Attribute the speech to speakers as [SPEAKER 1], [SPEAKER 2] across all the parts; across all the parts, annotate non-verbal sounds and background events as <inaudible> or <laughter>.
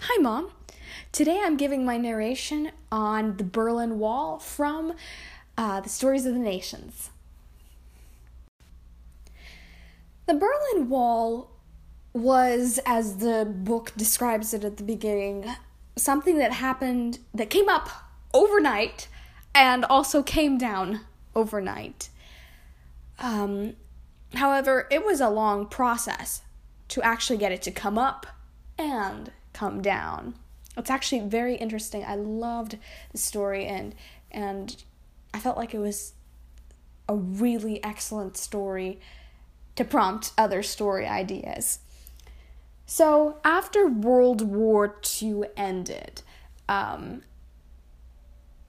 [SPEAKER 1] Hi, Mom. Today I'm giving my narration on the Berlin Wall from uh, the Stories of the Nations. The Berlin Wall was, as the book describes it at the beginning, something that happened, that came up overnight and also came down overnight. Um, however, it was a long process to actually get it to come up and come down. It's actually very interesting. I loved the story and and I felt like it was a really excellent story to prompt other story ideas. So after World War II ended, um,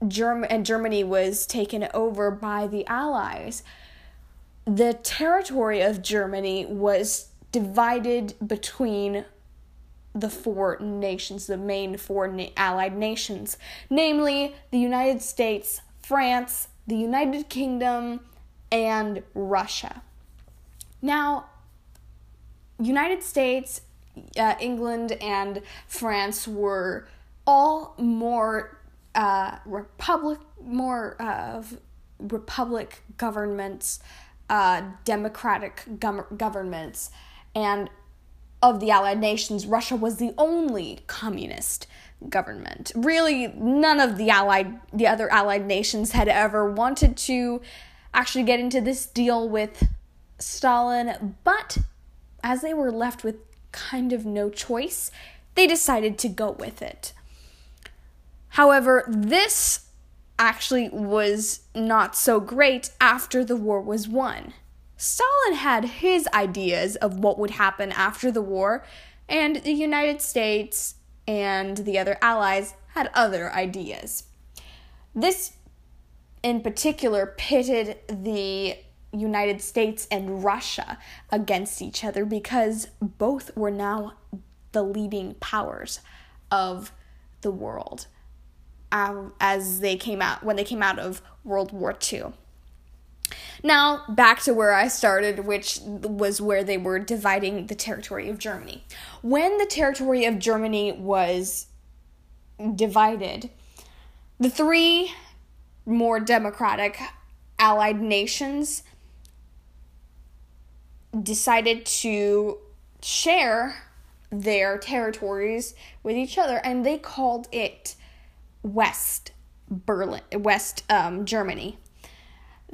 [SPEAKER 1] Germ- and Germany was taken over by the Allies, the territory of Germany was divided between the four nations, the main four na- allied nations, namely the United States, France, the United Kingdom, and Russia. Now, United States, uh, England, and France were all more uh, republic, more of republic governments, uh, democratic governments, and of the Allied nations, Russia was the only communist government. Really, none of the allied the other allied nations had ever wanted to actually get into this deal with Stalin, but as they were left with kind of no choice, they decided to go with it. However, this actually was not so great after the war was won. Stalin had his ideas of what would happen after the war, and the United States and the other allies had other ideas. This, in particular, pitted the United States and Russia against each other because both were now the leading powers of the world um, as they came out when they came out of World War II. Now, back to where I started, which was where they were dividing the territory of Germany. When the territory of Germany was divided, the three more democratic allied nations decided to share their territories with each other and they called it West Berlin West um, Germany.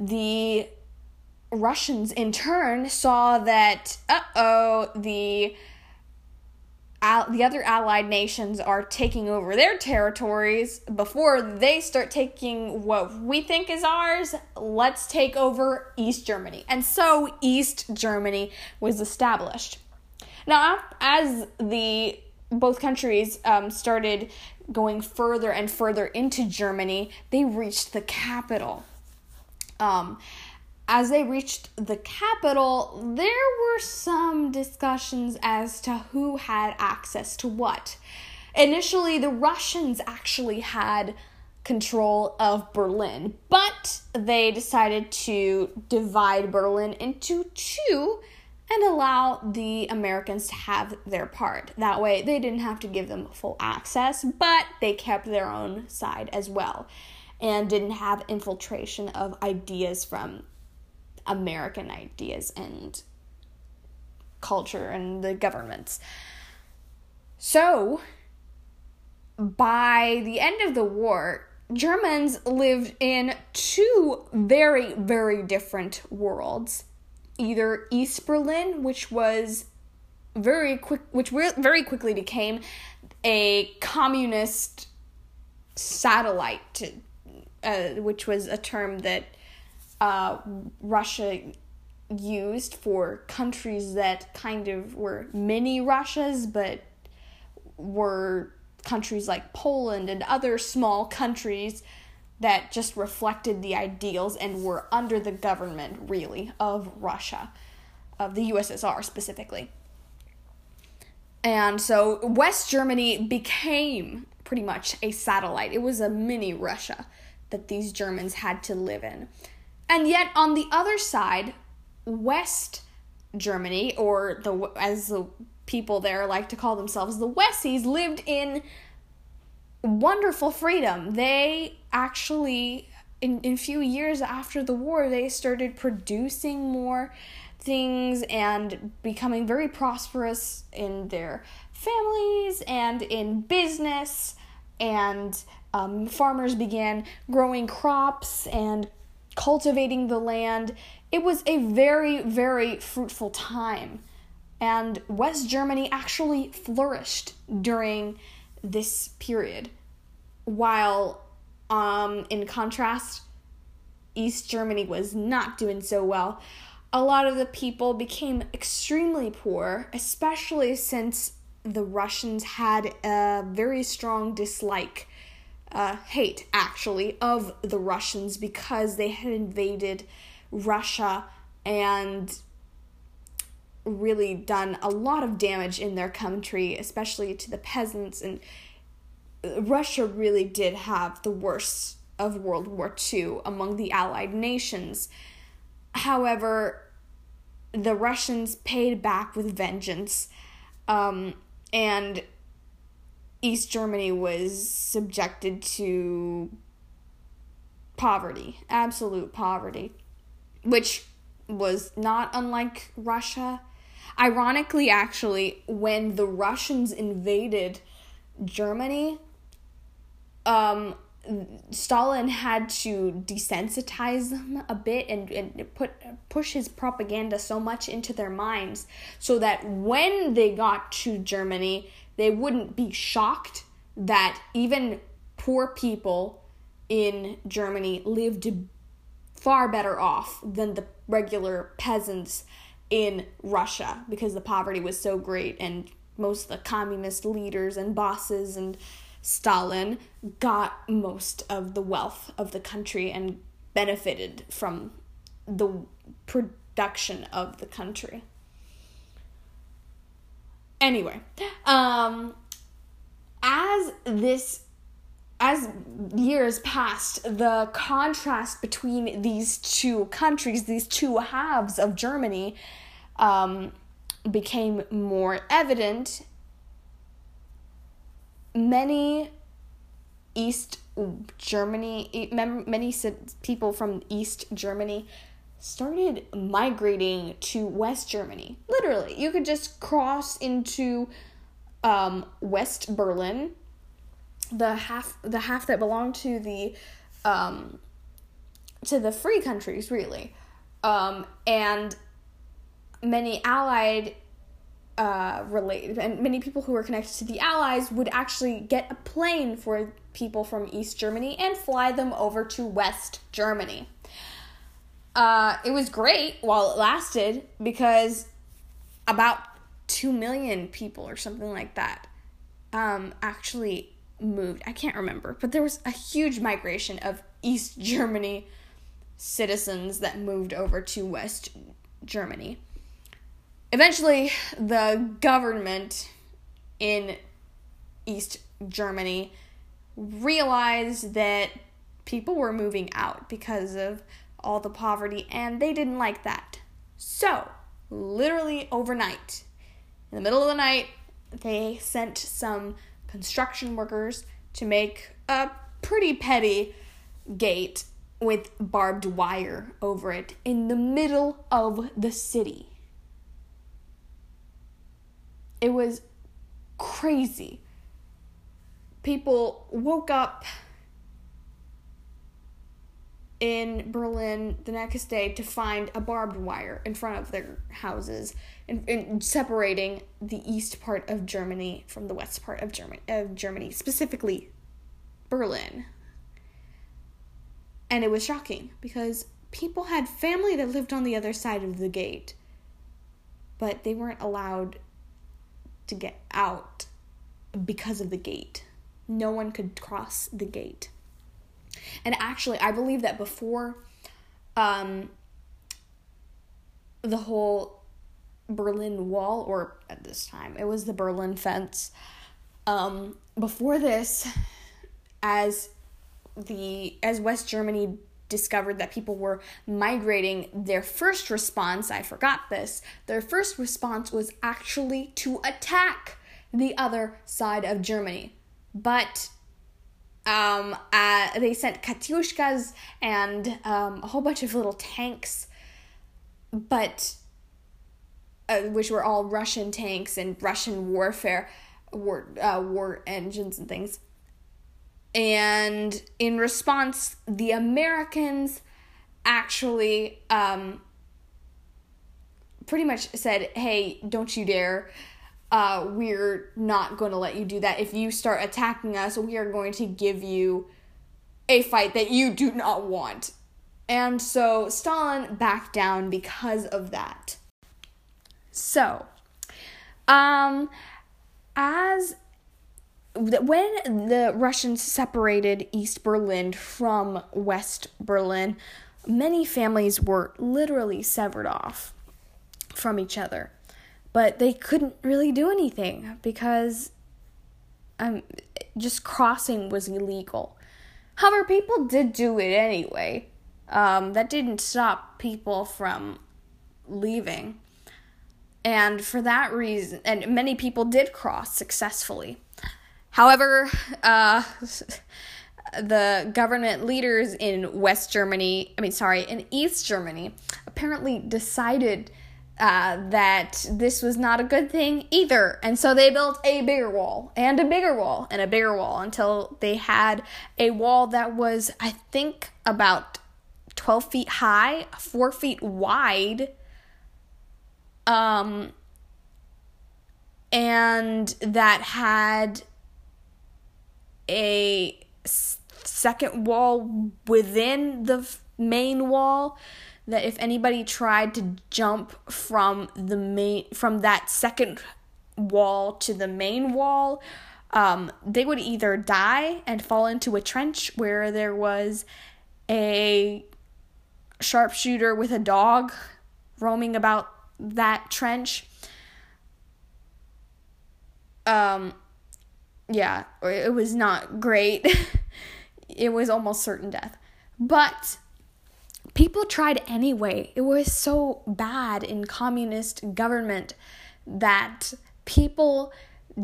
[SPEAKER 1] The Russians in turn saw that uh-oh the the other allied nations are taking over their territories. Before they start taking what we think is ours let's take over east germany. And so east germany was established. Now as the both countries um, started going further and further into germany they reached the capital um, as they reached the capital, there were some discussions as to who had access to what. Initially, the Russians actually had control of Berlin, but they decided to divide Berlin into two and allow the Americans to have their part. That way, they didn't have to give them full access, but they kept their own side as well and didn't have infiltration of ideas from American ideas and culture and the governments. So, by the end of the war, Germans lived in two very, very different worlds. Either East Berlin, which was very quick, which very quickly became a communist satellite, uh, which was a term that uh, Russia used for countries that kind of were mini Russias, but were countries like Poland and other small countries that just reflected the ideals and were under the government, really, of Russia, of the USSR specifically. And so West Germany became pretty much a satellite. It was a mini Russia that these Germans had to live in. And yet, on the other side, West Germany, or the as the people there like to call themselves the Westies lived in wonderful freedom. They actually in, in a few years after the war they started producing more things and becoming very prosperous in their families and in business and um, farmers began growing crops and cultivating the land. It was a very very fruitful time. And west germany actually flourished during this period while um, in contrast east germany was not doing so well. A lot of the people became extremely poor, especially since the Russians had a very strong dislike, uh, hate actually, of the Russians because they had invaded Russia and really done a lot of damage in their country, especially to the peasants. And Russia really did have the worst of World War II among the Allied nations. However, the Russians paid back with vengeance, um, and East Germany was subjected to poverty, absolute poverty, which was not unlike Russia. Ironically, actually, when the Russians invaded Germany, um, Stalin had to desensitize them a bit and, and put push his propaganda so much into their minds so that when they got to Germany, they wouldn't be shocked that even poor people in Germany lived far better off than the regular peasants in Russia because the poverty was so great and most of the communist leaders and bosses and Stalin got most of the wealth of the country and benefited from the production of the country. Anyway, um, as this as years passed, the contrast between these two countries, these two halves of Germany, um, became more evident. Many East Germany, many people from East Germany started migrating to West Germany. Literally, you could just cross into um, West Berlin, the half the half that belonged to the um, to the free countries, really, um, and many Allied uh, related, and many people who were connected to the Allies would actually get a plane for people from East Germany and fly them over to West Germany. Uh, it was great while it lasted because about 2 million people or something like that um, actually moved. I can't remember, but there was a huge migration of East <laughs> Germany citizens that moved over to West Germany eventually the government in East Germany realized that people were moving out because of all the poverty and they didn't like that. So, literally overnight, in the middle of the night, they sent some construction workers to make a pretty petty gate with barbed wire over it in the middle of the city. It was crazy. People woke up in Berlin the next day to find a barbed wire in front of their houses and, separating the east part of Germany from the west part of Germany of Germany specifically Berlin. And it was shocking because people had family that lived on the other side of the gate but they weren't allowed to get out because of the gate. No one could cross the gate. And actually, I believe that before um, the whole Berlin Wall, or at this time, it was the Berlin Fence. Um, before this, as the as West Germany discovered that people were migrating, their first response, I forgot this, their first response was actually to attack the other side of Germany. But um, uh, they sent Katyushkas and um, a whole bunch of little tanks, but uh, which were all Russian tanks and Russian warfare, war uh, war engines and things. And in response, the Americans actually um, pretty much said, "Hey, don't you dare." Uh, we're not going to let you do that. If you start attacking us, we are going to give you a fight that you do not want. And so Stalin backed down because of that. So, um, as when the Russians separated East Berlin from West Berlin, many families were literally severed off from each other but they couldn't really do anything because um, just crossing was illegal. However, people did do it anyway. Um, that didn't stop people from leaving. And for that reason, and many people did cross successfully. However, uh, <laughs> the government leaders in West Germany, I mean, sorry, in East Germany, apparently decided uh, that this was not a good thing either. And so they built a bigger wall and a bigger wall and a bigger wall until they had a wall that was, I think, about 12 feet high, 4 feet wide. Um, and that had a second wall within the main wall that if anybody tried to jump from the main from that second wall to the main wall um, they would either die and fall into a trench where there was a sharpshooter with a dog roaming about that trench. Um yeah it was not great. <laughs> It was almost certain death. But people tried anyway. It was so bad in communist government that people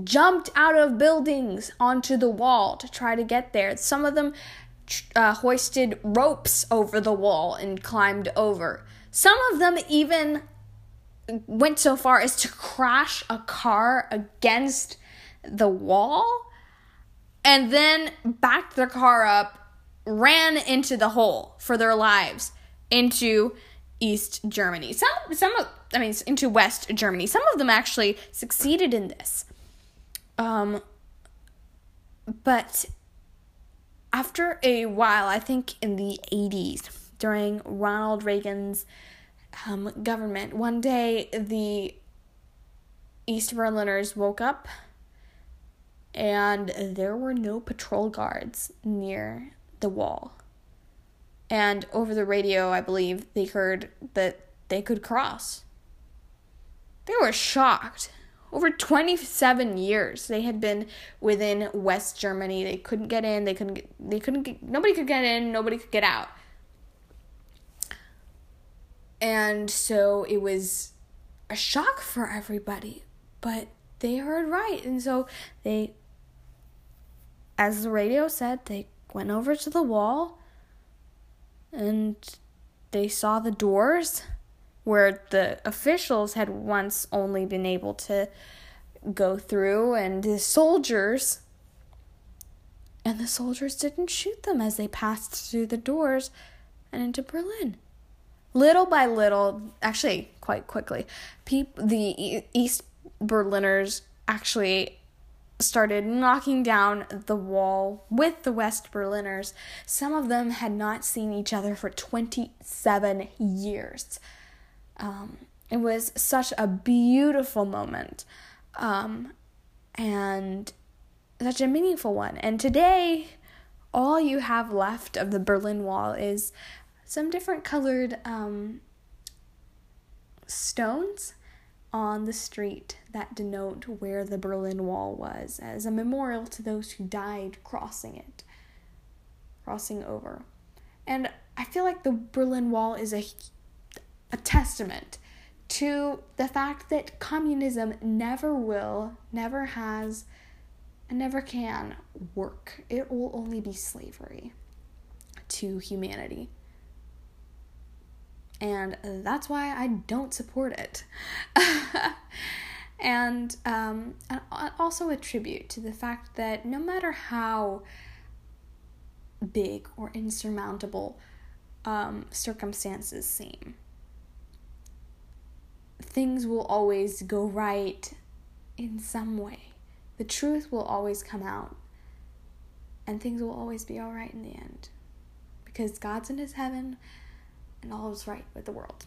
[SPEAKER 1] jumped out of buildings onto the wall to try to get there. Some of them uh, hoisted ropes over the wall and climbed over. Some of them even went so far as to crash a car against the wall and then backed their car up, ran into the hole for their lives into East Germany. Some some of I mean into West Germany. Some of them actually succeeded in this. Um but after a while, I think in the 80s, during Ronald Reagan's um, government, one day the East Berliners woke up and there were no patrol guards near the wall. And over the radio, I believe they heard that they could cross. They were shocked. Over 27 years they had been within West Germany. They couldn't get in, they couldn't get, they couldn't get, nobody could get in, nobody could get out. And so it was a shock for everybody, but they heard right. And so they as the radio said, they went over to the wall and they saw the doors where the officials had once only been able to go through and the soldiers and the soldiers didn't shoot them as they passed through the doors and into Berlin. Little by little, actually quite quickly, peop- the East Berliners actually started knocking down the wall with the West Berliners. Some of them had not seen each other for 27 years. Um, it was such a beautiful moment um, and such a meaningful one. And today, all you have left of the Berlin Wall is some different colored um, stones on the street that denote where the Berlin Wall was as a memorial to those who died crossing it, crossing over. And I feel like the Berlin Wall is a, a testament to the fact that communism never will, never has, and never can work. It will only be slavery to humanity. And that's why I don't support it. <laughs> and um, also a tribute to the fact that no matter how big or insurmountable um, circumstances seem, things will always go right in some way. The truth will always come out, and things will always be all right in the end. Because God's in his heaven, and all is right with the world.